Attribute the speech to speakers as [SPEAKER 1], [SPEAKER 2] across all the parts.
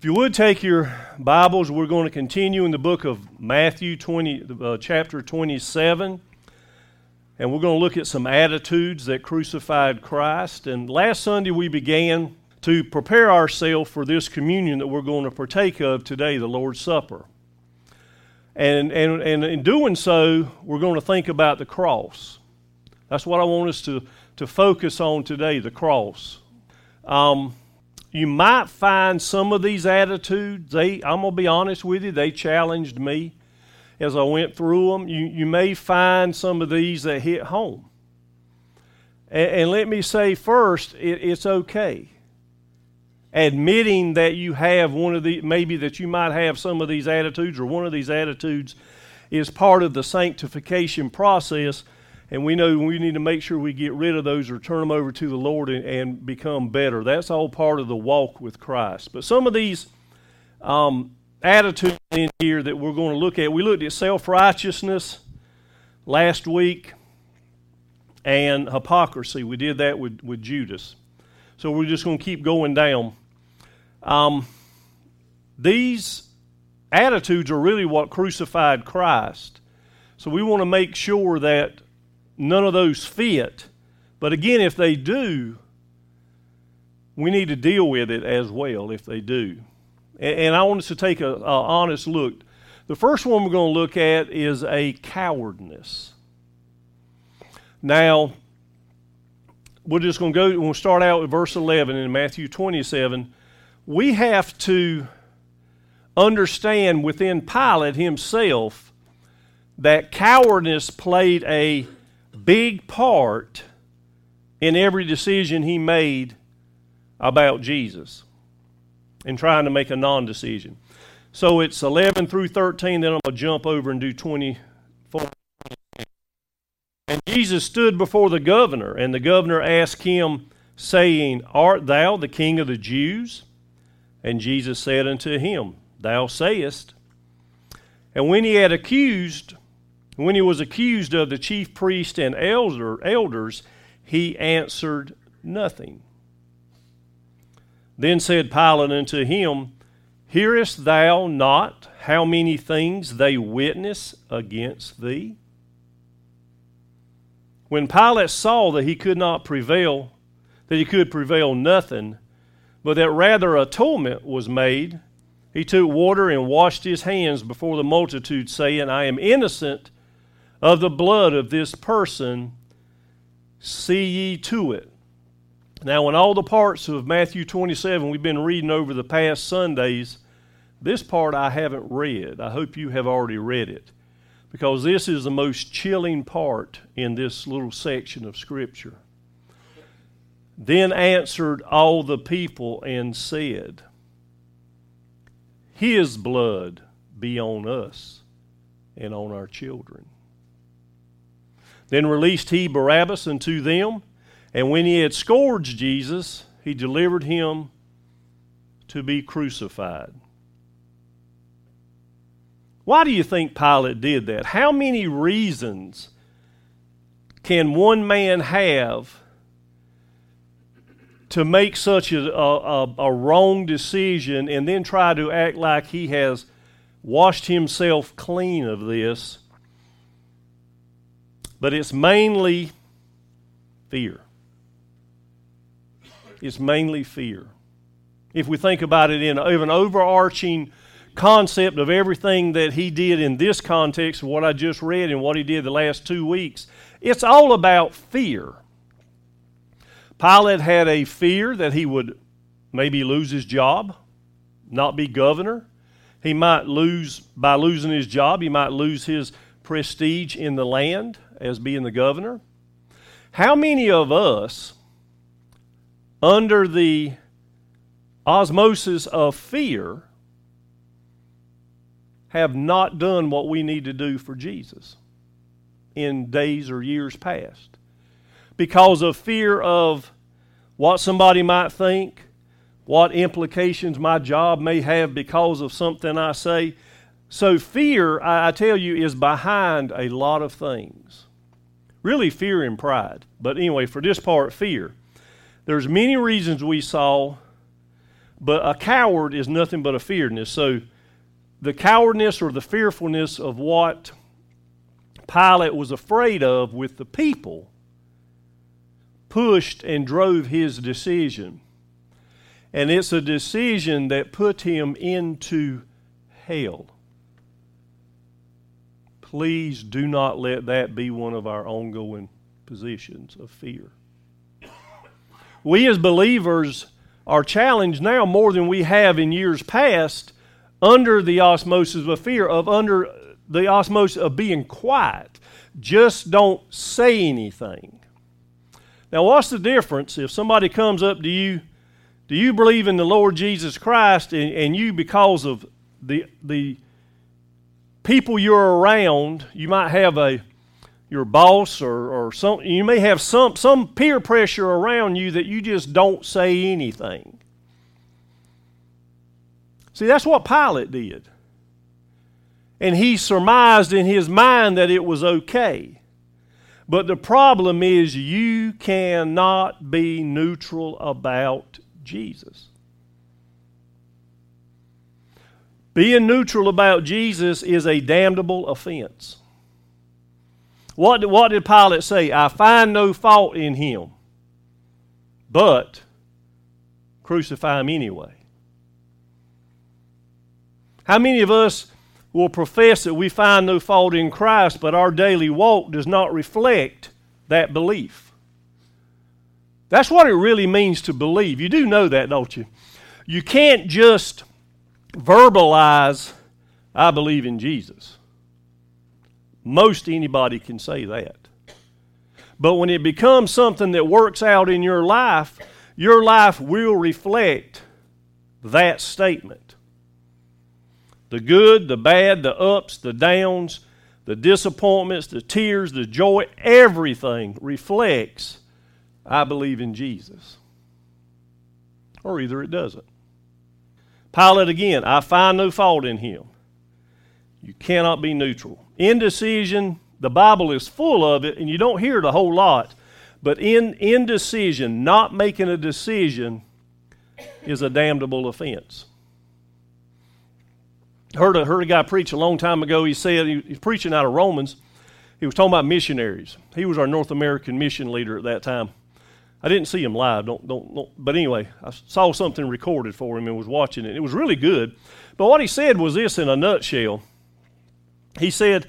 [SPEAKER 1] If you would take your Bibles, we're going to continue in the book of Matthew 20, uh, chapter 27, and we're going to look at some attitudes that crucified Christ. And last Sunday we began to prepare ourselves for this communion that we're going to partake of today, the Lord's Supper. And, and, and in doing so, we're going to think about the cross. That's what I want us to, to focus on today the cross. Um, you might find some of these attitudes, they, I'm going to be honest with you, they challenged me as I went through them. You, you may find some of these that hit home. And, and let me say first, it, it's okay. Admitting that you have one of the, maybe that you might have some of these attitudes or one of these attitudes is part of the sanctification process and we know we need to make sure we get rid of those or turn them over to the Lord and, and become better. That's all part of the walk with Christ. But some of these um, attitudes in here that we're going to look at, we looked at self righteousness last week and hypocrisy. We did that with, with Judas. So we're just going to keep going down. Um, these attitudes are really what crucified Christ. So we want to make sure that none of those fit. But again, if they do, we need to deal with it as well if they do. And, and I want us to take an honest look. The first one we're going to look at is a cowardness. Now, we're just going to go, we'll start out with verse 11 in Matthew 27. We have to understand within Pilate himself that cowardice played a big part in every decision he made about Jesus and trying to make a non decision. So it's 11 through 13, then I'm going to jump over and do 24. And Jesus stood before the governor, and the governor asked him, saying, Art thou the king of the Jews? And Jesus said unto him, Thou sayest. And when he had accused, when he was accused of the chief priest and elder, elders, he answered nothing. Then said Pilate unto him, Hearest thou not how many things they witness against thee? When Pilate saw that he could not prevail, that he could prevail nothing, but that rather a tumult was made, he took water and washed his hands before the multitude, saying, I am innocent of the blood of this person, see ye to it. Now, in all the parts of Matthew 27 we've been reading over the past Sundays, this part I haven't read. I hope you have already read it because this is the most chilling part in this little section of Scripture. Then answered all the people and said, His blood be on us and on our children. Then released he Barabbas unto them, and when he had scourged Jesus, he delivered him to be crucified. Why do you think Pilate did that? How many reasons can one man have to make such a, a, a, wrong decision and then try to act like he has washed himself clean of this but it's mainly fear. It's mainly fear. If we think about it in an overarching concept of everything that he did in this context what I just read and what he did the last two weeks, it's all about fear. Pilate had a fear that he would maybe lose his job, not be governor. He might lose, by losing his job, he might lose his prestige in the land as being the governor. How many of us, under the osmosis of fear, have not done what we need to do for Jesus in days or years past? Because of fear of what somebody might think, what implications my job may have because of something I say. So, fear, I tell you, is behind a lot of things. Really, fear and pride. But anyway, for this part, fear. There's many reasons we saw But a coward is nothing but a fearness. So the cowardness or the fearfulness of what Pilate was afraid of with the people pushed and drove his decision. And it's a decision that put him into hell. Please do not let that be one of our ongoing positions of fear. We as believers are challenged now more than we have in years past under the osmosis of fear, of under the osmosis of being quiet. Just don't say anything. Now, what's the difference if somebody comes up to you? Do you believe in the Lord Jesus Christ, and, and you, because of the the people you're around, you might have a your boss or, or some you may have some some peer pressure around you that you just don't say anything. See, that's what Pilate did. And he surmised in his mind that it was okay. But the problem is, you cannot be neutral about Jesus. Being neutral about Jesus is a damnable offense. What, what did Pilate say? I find no fault in him, but crucify him anyway. How many of us will profess that we find no fault in Christ, but our daily walk does not reflect that belief? That's what it really means to believe. You do know that, don't you? You can't just verbalize, I believe in Jesus. Most anybody can say that. But when it becomes something that works out in your life, your life will reflect that statement. The good, the bad, the ups, the downs, the disappointments, the tears, the joy, everything reflects, I believe in Jesus. Or either it doesn't. Pilate again, I find no fault in him. You cannot be neutral. Indecision, the Bible is full of it, and you don't hear it a whole lot. But in indecision, not making a decision, is a damnable offense. Heard a, heard a guy preach a long time ago. He said, he, he's preaching out of Romans. He was talking about missionaries. He was our North American mission leader at that time. I didn't see him live, don't, don't, don't, but anyway, I saw something recorded for him and was watching it. It was really good. But what he said was this in a nutshell. He said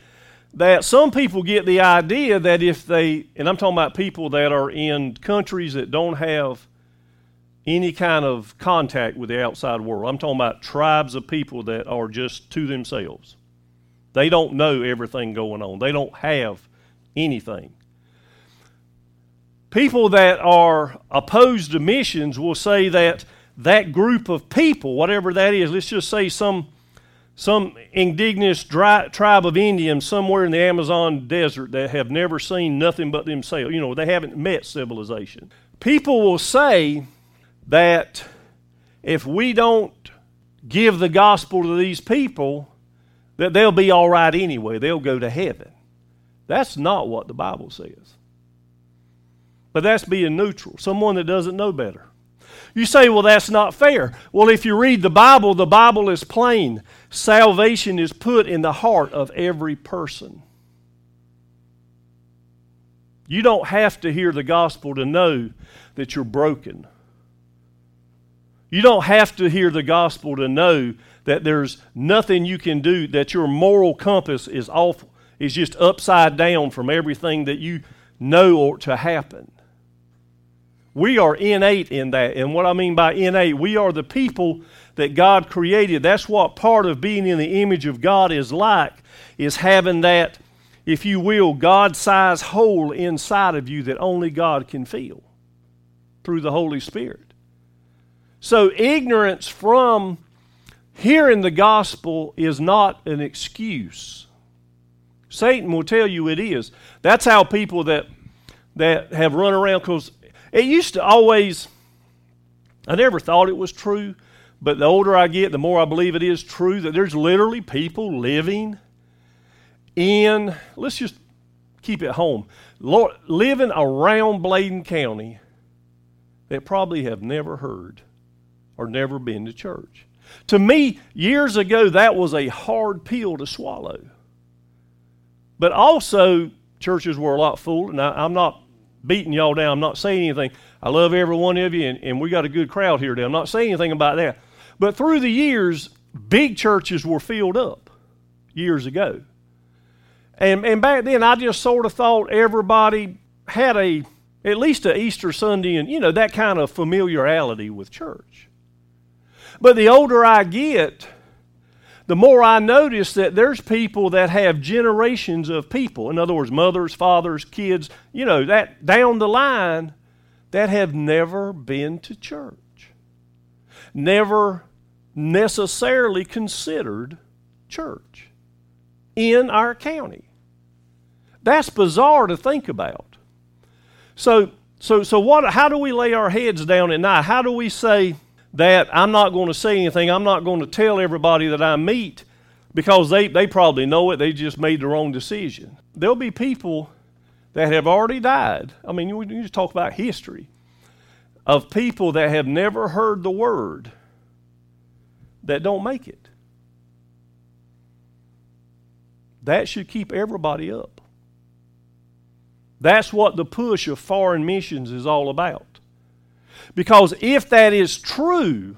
[SPEAKER 1] that some people get the idea that if they, and I'm talking about people that are in countries that don't have any kind of contact with the outside world. I'm talking about tribes of people that are just to themselves. They don't know everything going on, they don't have anything. People that are opposed to missions will say that that group of people, whatever that is, let's just say some some indigenous dry, tribe of Indians somewhere in the Amazon desert that have never seen nothing but themselves. You know, they haven't met civilization. People will say that if we don't give the gospel to these people, that they'll be all right anyway. They'll go to heaven. That's not what the Bible says. But that's being neutral, someone that doesn't know better. You say, well, that's not fair. Well, if you read the Bible, the Bible is plain. Salvation is put in the heart of every person. You don't have to hear the gospel to know that you're broken. You don't have to hear the gospel to know that there's nothing you can do, that your moral compass is off, is just upside down from everything that you know ought to happen. We are innate in that. And what I mean by innate, we are the people that God created. That's what part of being in the image of God is like, is having that, if you will, God sized hole inside of you that only God can feel through the Holy Spirit. So, ignorance from hearing the gospel is not an excuse. Satan will tell you it is. That's how people that that have run around because it used to always, I never thought it was true, but the older I get, the more I believe it is true that there's literally people living in, let's just keep it home, Lord, living around Bladen County that probably have never heard or never been to church. To me, years ago, that was a hard pill to swallow. But also, churches were a lot full, and I, am not beating y'all down. I'm not saying anything. I love every one of you, and, and we got a good crowd here today. I'm not saying anything about that. But through the years, big churches were filled up years ago. And, and back then, I just sort of thought everybody had a, at least a Easter Sunday and, you know, that kind of familiarity with church. But the older I get, the more I notice that there's people that have generations of people. In other words, mothers, fathers, kids, you know, that down the line that have never been to church. Never necessarily considered church in our county. That's bizarre to think about. So, so, so what, how do we lay our heads down at night? How do we say that I'm not going to say anything? I'm not going to tell everybody that I meet because they, they probably know it. They just made the wrong decision. There'll be people that have already died. I mean, you, you just talk about history of people that have never heard the word that don't make it. That should keep everybody up. That's what the push of foreign missions is all about. Because if that is true,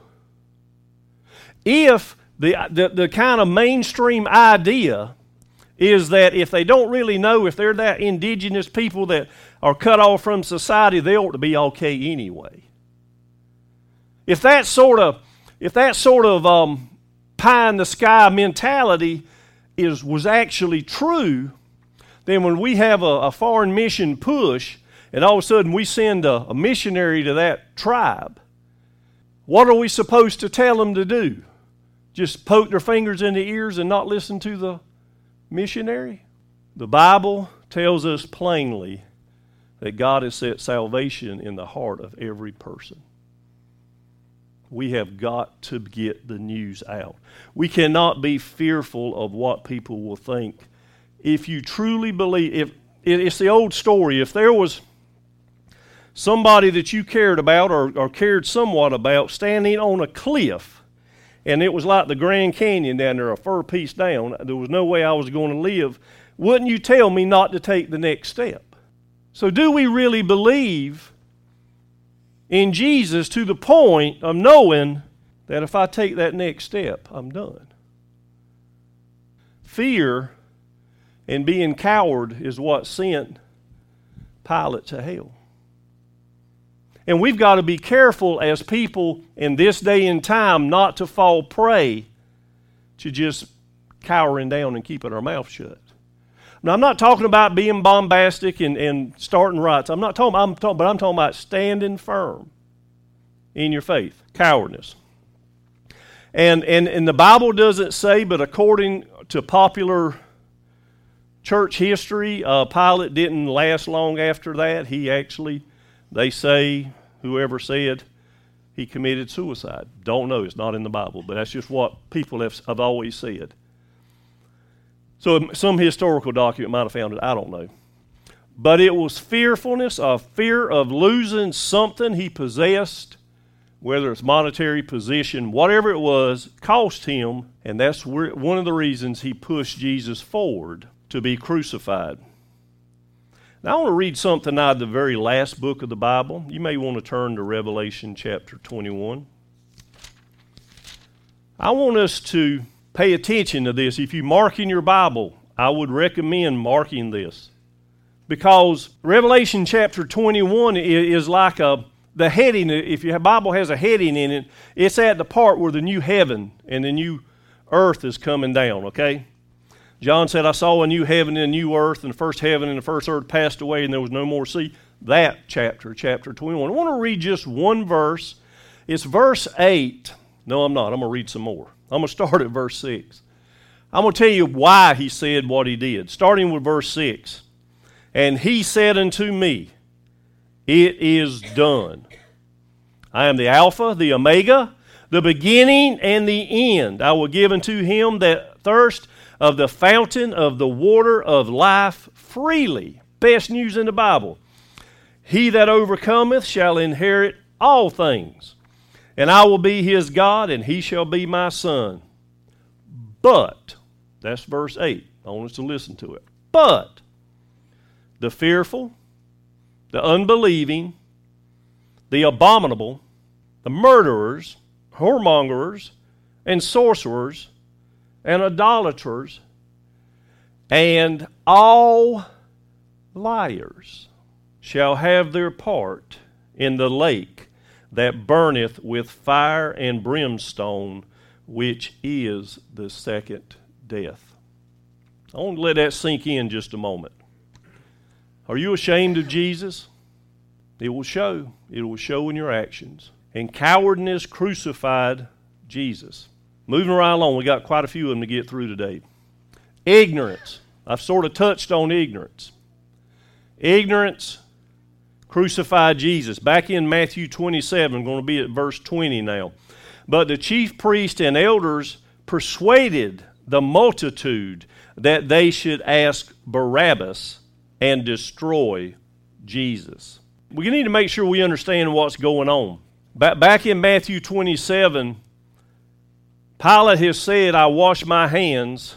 [SPEAKER 1] if the, the, the kind of mainstream idea is that if they don't really know, if they're that indigenous people that are cut off from society, they ought to be okay anyway. If that sort of, if that sort of um, pie in the sky mentality is was actually true, then when we have a, a foreign mission push, and all of a sudden we send a, a missionary to that tribe, what are we supposed to tell them to do? Just poke their fingers in the ears and not listen to the missionary? The Bible tells us plainly that God has set salvation in the heart of every person. We have got to get the news out. We cannot be fearful of what people will think if you truly believe, if it's the old story, if there was somebody that you cared about or, or cared somewhat about standing on a cliff, and it was like the Grand Canyon down there, a fur piece down, there was no way I was going to live, wouldn't you tell me not to take the next step? So, do we really believe in Jesus to the point of knowing that if I take that next step, I'm done? Fear and being coward is what sent Pilate to hell. And we've got to be careful as people in this day and time not to fall prey to just cowering down and keeping our mouth shut. Now, I'm not talking about being bombastic and, and starting riots. I'm not talking, I'm talking, but I'm talking about standing firm in your faith, cowardness. And, and, and the Bible doesn't say, but according to popular church history, uh, Pilate didn't last long after that. He actually, they say, whoever said, he committed suicide. Don't know. It's not in the Bible, but that's just what people have, have always said. So um, some historical document might have found it. I don't know. But it was fearfulness, a fear of losing something he possessed, whether it's monetary position, whatever it was, cost him, and that's one of the reasons he pushed Jesus forward to be crucified. Now, I want to read something out of the very last book of the Bible. You may want to turn to Revelation chapter 21. I want us to pay attention to this. If you mark in your Bible, I would recommend marking this. Because Revelation chapter 21 is like a the heading, if your Bible has a heading in it, it's at the part where the new heaven and the new earth is coming down, okay? John said, I saw a new heaven and a new earth, and the first heaven and the first earth passed away, and there was no more sea. That chapter, chapter 21. I want to read just one verse. It's verse 8. No, I'm not. I'm going to read some more. I'm going to start at verse 6. I'm going to tell you why he said what he did, starting with verse 6. And he said unto me, It is done. I am the Alpha, the Omega, the beginning and the end. I will give unto him that thirst of the fountain of the water of life freely. Best news in the Bible. He that overcometh shall inherit all things, and I will be his God, and he shall be my son. But, that's verse 8. I want us to listen to it. But, the fearful, the unbelieving, the abominable, the murderers, whoremongers, and sorcerers, and idolaters, and all liars shall have their part in the lake that burneth with fire and brimstone, which is the second death. I want to let that sink in just a moment. Are you ashamed of Jesus? It will show. It will show in your actions. And cowardness crucified Jesus. Moving right along, we got quite a few of them to get through today. Ignorance. I've sort of touched on ignorance. Ignorance crucified Jesus. Back in Matthew 27, going to be at verse 20 now. But the chief priests and elders persuaded the multitude that they should ask Barabbas and destroy Jesus. We need to make sure we understand what's going on. Back in Matthew 27, Pilate has said, I wash my hands.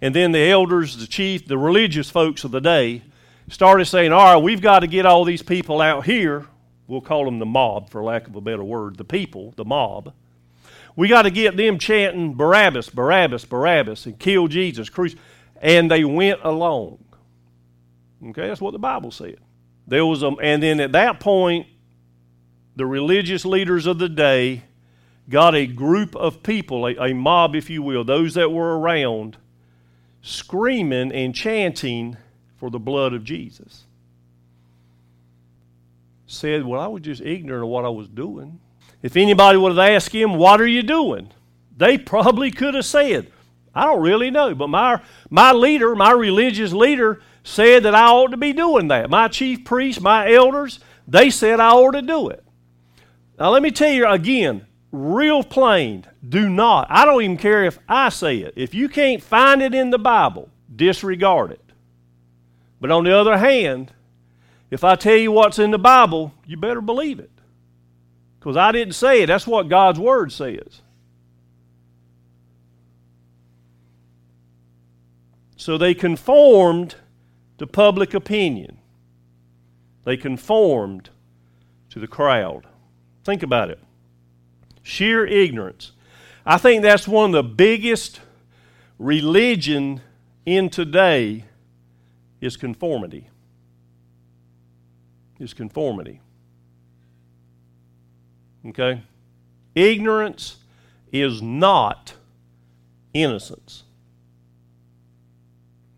[SPEAKER 1] And then the elders, the chief, the religious folks of the day started saying, All right, we've got to get all these people out here. We'll call them the mob, for lack of a better word, the people, the mob. We got to get them chanting Barabbas, Barabbas, Barabbas, and kill Jesus. And they went along. Okay, that's what the Bible said. There was a, and then at that point, the religious leaders of the day got a group of people, a, a mob, if you will, those that were around, screaming and chanting for the blood of Jesus. Said, Well, I was just ignorant of what I was doing. If anybody would have asked him, What are you doing? They probably could have said, I don't really know, but my, my leader, my religious leader, said that I ought to be doing that. My chief priests, my elders, they said I ought to do it. Now, let me tell you again, real plain, do not. I don't even care if I say it. If you can't find it in the Bible, disregard it. But on the other hand, if I tell you what's in the Bible, you better believe it. Because I didn't say it, that's what God's Word says. So they conformed to public opinion, they conformed to the crowd. Think about it sheer ignorance. I think that's one of the biggest religion in today is conformity. Is conformity. Okay? Ignorance is not innocence.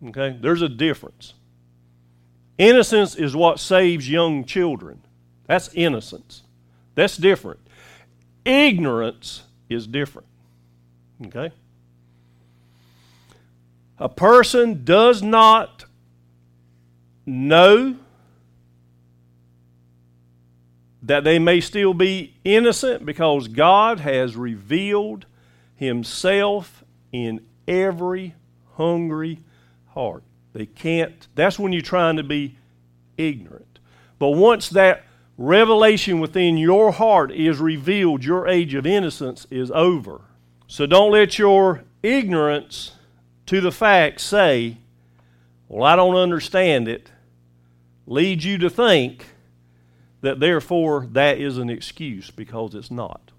[SPEAKER 1] Okay? There's a difference. Innocence is what saves young children. That's innocence. That's different. Ignorance is different. Okay? A person does not know that they may still be innocent because God has revealed Himself in every hungry heart. They can't, that's when you're trying to be ignorant. But once that revelation within your heart is revealed, your age of innocence is over. So don't let your ignorance to the fact say, Well, I don't understand it, lead you to think that therefore that is an excuse because it's not.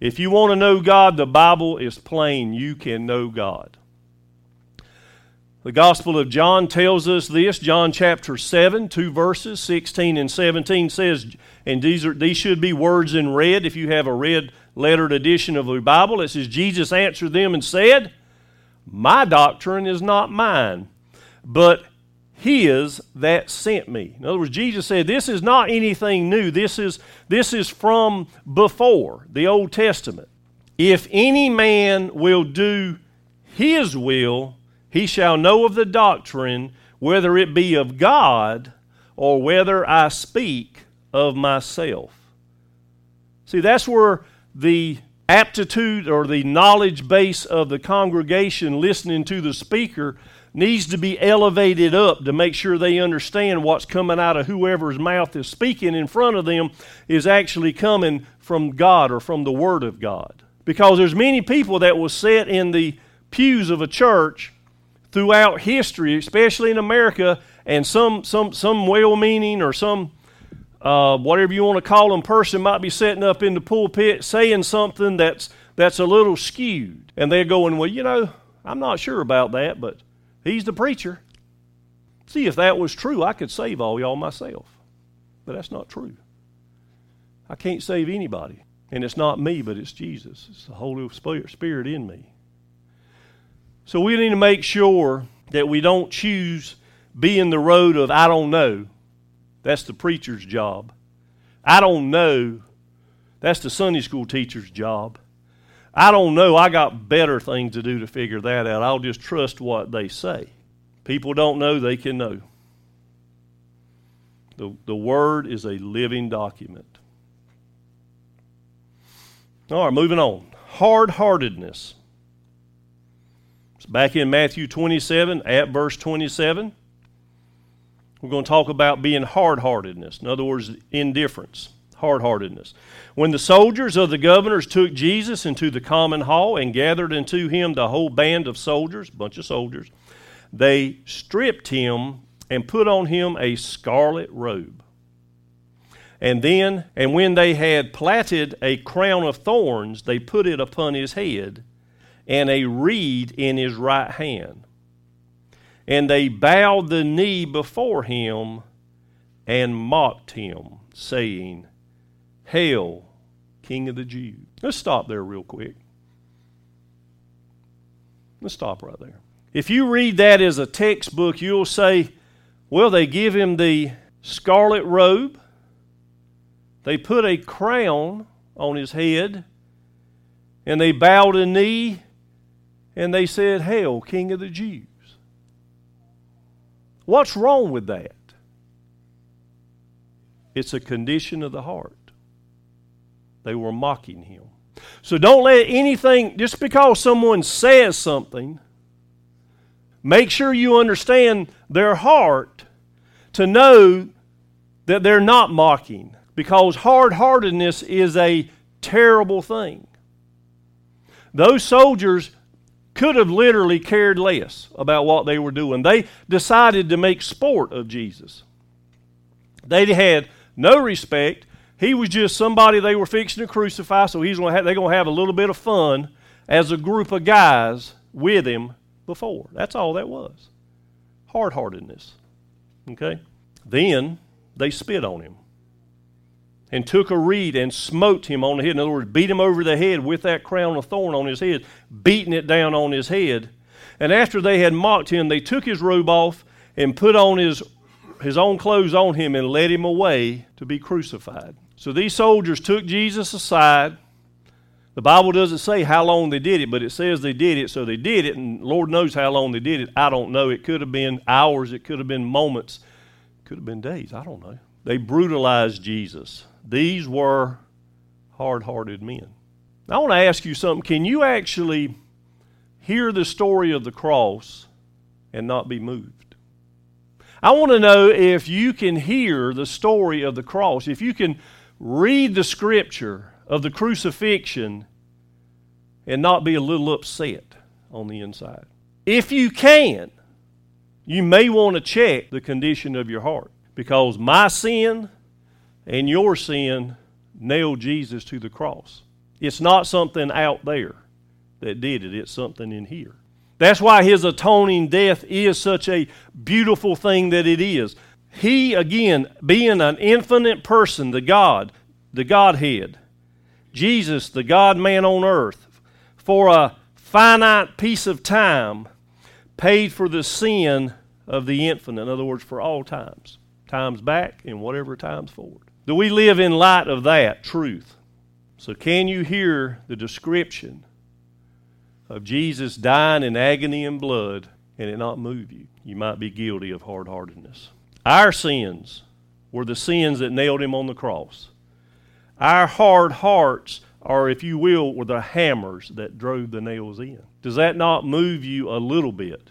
[SPEAKER 1] If you want to know God, the Bible is plain. You can know God. The Gospel of John tells us this. John chapter 7, two verses, 16 and 17 says, and these, are, these should be words in red if you have a red lettered edition of the Bible. It says, Jesus answered them and said, My doctrine is not mine, but his that sent me. In other words, Jesus said, This is not anything new. This is, this is from before the Old Testament. If any man will do his will, he shall know of the doctrine, whether it be of God or whether I speak of myself. See, that's where the aptitude or the knowledge base of the congregation listening to the speaker needs to be elevated up to make sure they understand what's coming out of whoever's mouth is speaking in front of them is actually coming from God or from the Word of God. Because there's many people that will sit in the pews of a church throughout history, especially in America, and some some some well-meaning or some uh, whatever you want to call them person might be sitting up in the pulpit saying something that's that's a little skewed, and they're going, well, you know, I'm not sure about that, but he's the preacher. See, if that was true, I could save all y'all myself, but that's not true. I can't save anybody. And it's not me, but it's Jesus. It's the Holy Spirit in me. So we need to make sure that we don't choose being the road of I don't know. That's the preacher's job. I don't know. That's the Sunday school teacher's job. I don't know. I got better things to do to figure that out. I'll just trust what they say. People don't know, they can know. The, the Word is a living document. All right, moving on. Hard heartedness. It's back in Matthew 27, at verse 27. We're going to talk about being hard heartedness. In other words, indifference, hard heartedness. When the soldiers of the governors took Jesus into the common hall and gathered unto him the whole band of soldiers, bunch of soldiers, they stripped him and put on him a scarlet robe and then, and when they had platted a crown of thorns, they put it upon his head, and a reed in his right hand. And they bowed the knee before him and mocked him, saying, Hail, King of the Jews. Let's stop there real quick. Let's stop right there. If you read that as a textbook, you'll say, well, they give him the scarlet robe they put a crown on his head and they bowed a knee and they said, Hail, King of the Jews. What's wrong with that? It's a condition of the heart. They were mocking him. So don't let anything, just because someone says something, make sure you understand their heart to know that they're not mocking because hard heartedness is a terrible thing. Those soldiers could have literally cared less about what they were doing. They decided to make sport of Jesus. They had no respect. He was just somebody they were fixing to crucify, so he's gonna have, they're going to have a little bit of fun as a group of guys with him before. That's all that was. Hard heartedness. Okay? Then they spit on him and took a reed and smote him on the head. In other words, beat him over the head with that crown of thorn on his head, beating it down on his head. And after they had mocked him, they took his robe off and put on his, his own clothes on him and led him away to be crucified. So these soldiers took Jesus aside. The Bible doesn't say how long they did it, but it says they did it, so they did it, and Lord knows how long they did it. I don't know. It could have been hours, it could have been moments, it could have been days. I don't know. They brutalized Jesus. These were hard hearted men. I want to ask you something. Can you actually hear the story of the cross and not be moved? I want to know if you can hear the story of the cross, if you can read the scripture of the crucifixion and not be a little upset on the inside. If you can, you may want to check the condition of your heart because my sin and your sin nailed Jesus to the cross. It's not something out there that did it, it's something in here. That's why his atoning death is such a beautiful thing that it is. He, again, being an infinite person, the God, the Godhead, Jesus, the God man on earth, for a finite piece of time, paid for the sin of the infinite. In other words, for all times. Times back and whatever times forward. Do we live in light of that truth? So, can you hear the description of Jesus dying in agony and blood and it not move you? You might be guilty of hard heartedness. Our sins were the sins that nailed him on the cross. Our hard hearts are, if you will, were the hammers that drove the nails in. Does that not move you a little bit?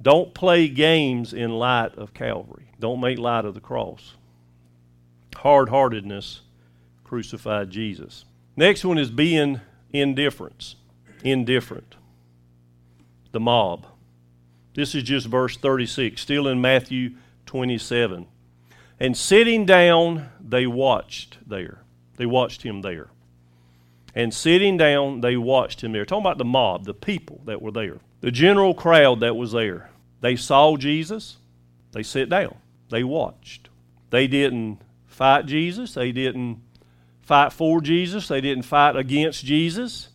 [SPEAKER 1] Don't play games in light of Calvary. Don't make light of the cross. Hard heartedness crucified Jesus. Next one is being indifference. Indifferent. The mob. This is just verse 36, still in Matthew 27. And sitting down, they watched there. They watched him there. And sitting down, they watched him there. Talking about the mob, the people that were there, the general crowd that was there. They saw Jesus, they sat down, they watched. They didn't fight Jesus, they didn't fight for Jesus, they didn't fight against Jesus.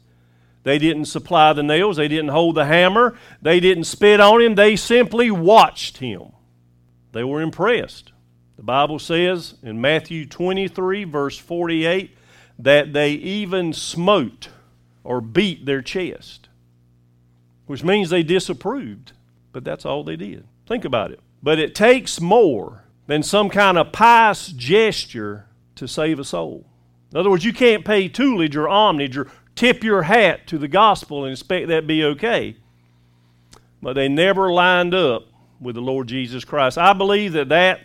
[SPEAKER 1] They didn't supply the nails, they didn't hold the hammer, they didn't spit on him, they simply watched him. They were impressed. The Bible says in Matthew 23, verse 48, that they even smote or beat their chest, which means they disapproved, but that's all they did. Think about it. But it takes more than some kind of pious gesture to save a soul. In other words, you can't pay toolage or homage or tip your hat to the gospel and expect that be okay. But they never lined up with the Lord Jesus Christ. I believe that that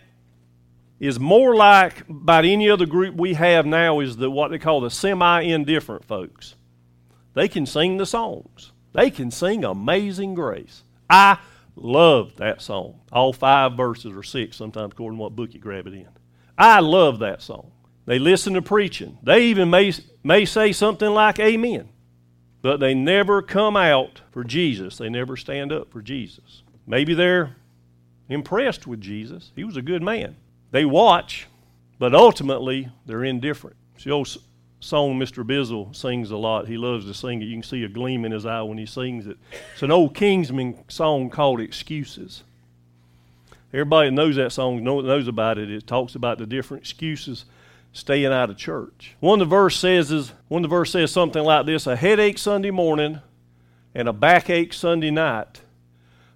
[SPEAKER 1] is more like about any other group we have now is the what they call the semi-indifferent folks. They can sing the songs. They can sing Amazing Grace. I love that song. All five verses or six, sometimes according to what book you grab it in. I love that song. They listen to preaching. They even may, may say something like amen. But they never come out for Jesus. They never stand up for Jesus. Maybe they're impressed with Jesus. He was a good man. They watch, but ultimately they're indifferent. It's the old song Mr. Bizzle sings a lot. He loves to sing it. You can see a gleam in his eye when he sings it. It's an old Kingsmen song called Excuses. Everybody knows that song knows about it. It talks about the different excuses staying out of church. One of the verse says is one of the verse says something like this: a headache Sunday morning and a backache Sunday night,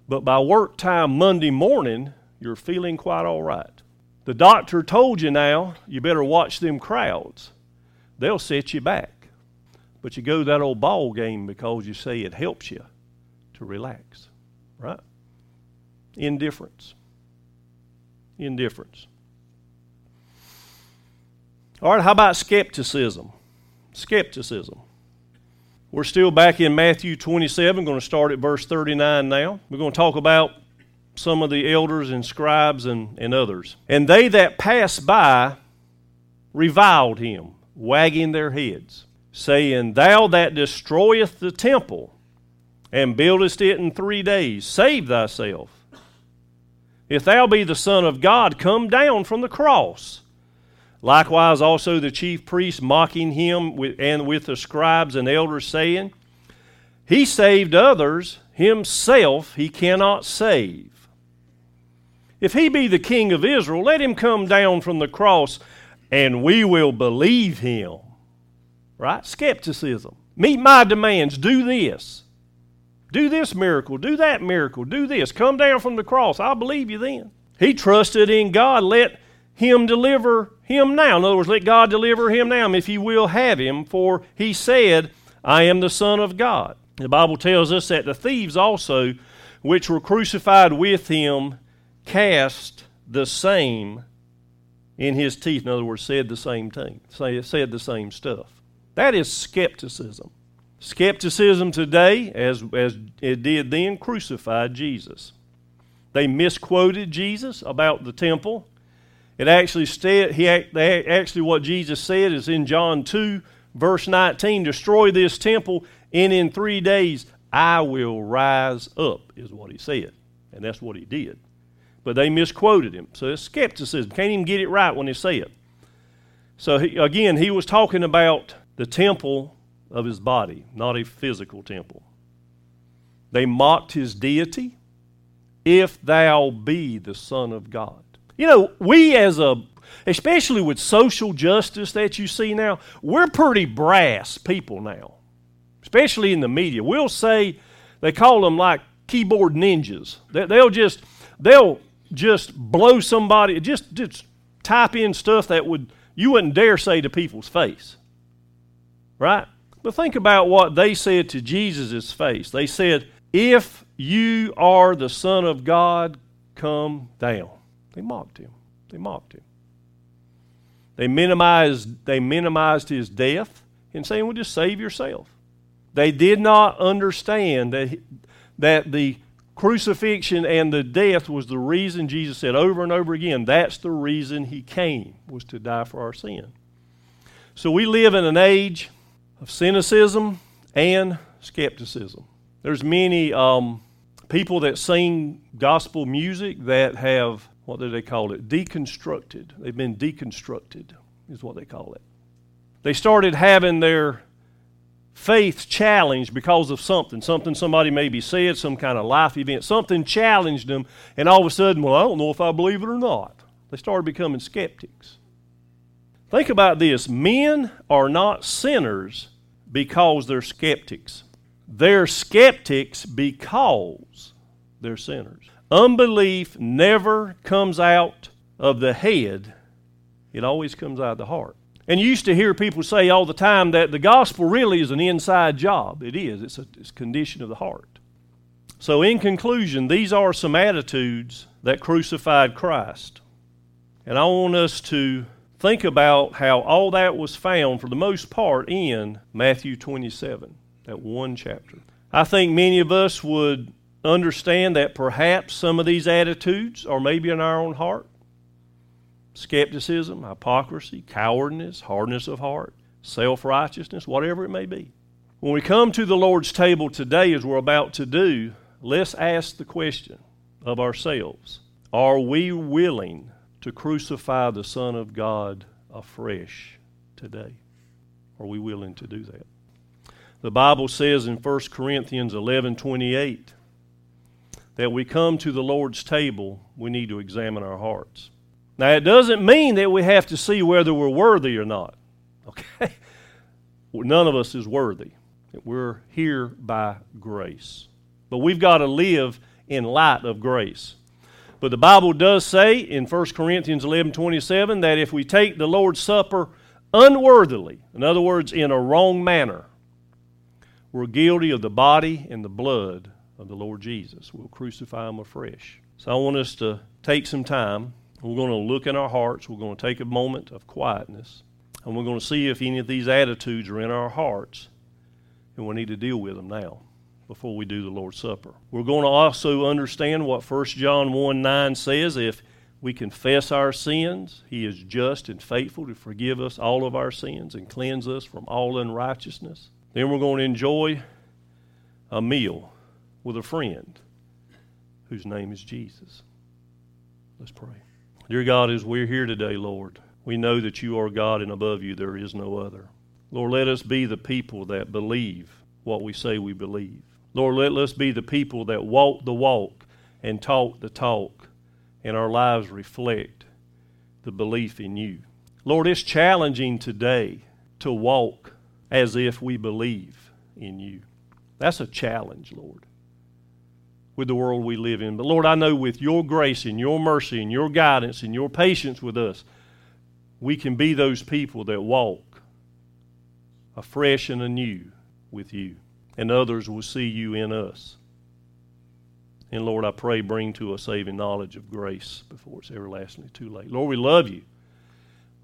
[SPEAKER 1] but by work time Monday morning you're feeling quite all right. The doctor told you now, you better watch them crowds. They'll set you back. But you go to that old ball game because you say it helps you to relax. Right? Indifference. Indifference. All right, how about skepticism? Skepticism. We're still back in Matthew 27, going to start at verse 39 now. We're going to talk about some of the elders and scribes and, and others. And they that passed by reviled him, wagging their heads, saying, Thou that destroyest the temple and buildest it in three days, save thyself. If thou be the Son of God, come down from the cross. Likewise, also the chief priests mocking him with, and with the scribes and elders, saying, He saved others, himself he cannot save. If he be the king of Israel, let him come down from the cross and we will believe him. Right? Skepticism. Meet my demands. Do this. Do this miracle. Do that miracle. Do this. Come down from the cross. I'll believe you then. He trusted in God. Let him deliver him now. In other words, let God deliver him now if he will have him. For he said, I am the Son of God. The Bible tells us that the thieves also, which were crucified with him, cast the same in his teeth. In other words, said the same thing, say, said the same stuff. That is skepticism. Skepticism today, as, as it did then, crucified Jesus. They misquoted Jesus about the temple. It actually said, he, actually what Jesus said is in John 2, verse 19, destroy this temple, and in three days I will rise up, is what he said. And that's what he did but they misquoted him. So it's skepticism. Can't even get it right when they say it. So he, again, he was talking about the temple of his body, not a physical temple. They mocked his deity. If thou be the Son of God. You know, we as a, especially with social justice that you see now, we're pretty brass people now, especially in the media. We'll say, they call them like keyboard ninjas. They'll just, they'll just blow somebody, just, just type in stuff that would you wouldn't dare say to people's face. Right? But think about what they said to Jesus' face. They said, If You are the Son of God, come down. They mocked him. They mocked him. They minimized, they minimized his death and saying, Well, just save yourself. They did not understand that, that the crucifixion and the death was the reason Jesus said over and over again, that's the reason he came, was to die for our sin. So we live in an age of cynicism and skepticism. There's many um, people that sing gospel music that have, what do they call it? Deconstructed. They've been deconstructed, is what they call it. They started having their faith challenged because of something. Something somebody maybe said, some kind of life event. Something challenged them, and all of a sudden, well, I don't know if I believe it or not. They started becoming skeptics. Think about this men are not sinners because they're skeptics, they're skeptics because they're sinners. Unbelief never comes out of the head, it always comes out of the heart. And you used to hear people say all the time that the gospel really is an inside job. It is, it's a, it's a condition of the heart. So, in conclusion, these are some attitudes that crucified Christ. And I want us to think about how all that was found, for the most part, in Matthew 27, that one chapter. I think many of us would understand that perhaps some of these attitudes are maybe in our own heart skepticism, hypocrisy, cowardness, hardness of heart, self righteousness, whatever it may be. When we come to the Lord's table today, as we're about to do, let's ask the question of ourselves Are we willing to crucify the Son of God afresh today? Are we willing to do that? The Bible says in 1 Corinthians 11 28 that we come to the Lord's table, we need to examine our hearts. Now, it doesn't mean that we have to see whether we're worthy or not. Okay? None of us is worthy. We're here by grace. But we've got to live in light of grace. But the Bible does say in 1 Corinthians 11 27 that if we take the Lord's Supper unworthily, in other words, in a wrong manner, we're guilty of the body and the blood of the Lord Jesus. We'll crucify him afresh. So I want us to take some time we're going to look in our hearts. We're going to take a moment of quietness. And we're going to see if any of these attitudes are in our hearts. And we need to deal with them now before we do the Lord's Supper. We're going to also understand what 1 John 1 9 says. If we confess our sins, He is just and faithful to forgive us all of our sins and cleanse us from all unrighteousness. Then we're going to enjoy a meal with a friend whose name is Jesus. Let's pray. Dear God, as we're here today, Lord, we know that you are God and above you there is no other. Lord, let us be the people that believe what we say we believe. Lord, let us be the people that walk the walk and talk the talk, and our lives reflect the belief in you. Lord, it's challenging today to walk as if we believe in you. That's a challenge, Lord with the world we live in. But Lord, I know with your grace and your mercy and your guidance and your patience with us, we can be those people that walk afresh and anew with you, and others will see you in us. And Lord, I pray, bring to a saving knowledge of grace before it's everlastingly too late. Lord, we love you.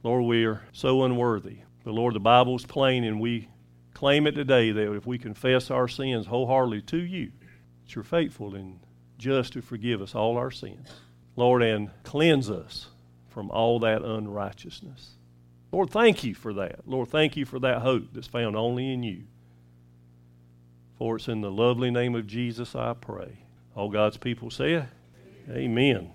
[SPEAKER 1] Lord, we are so unworthy. But Lord, the Bible's plain, and we claim it today that if we confess our sins wholeheartedly to you, that you're faithful and just to forgive us all our sins. Lord, and cleanse us from all that unrighteousness. Lord, thank you for that. Lord, thank you for that hope that's found only in you. For it's in the lovely name of Jesus I pray. All God's people say, Amen. Amen.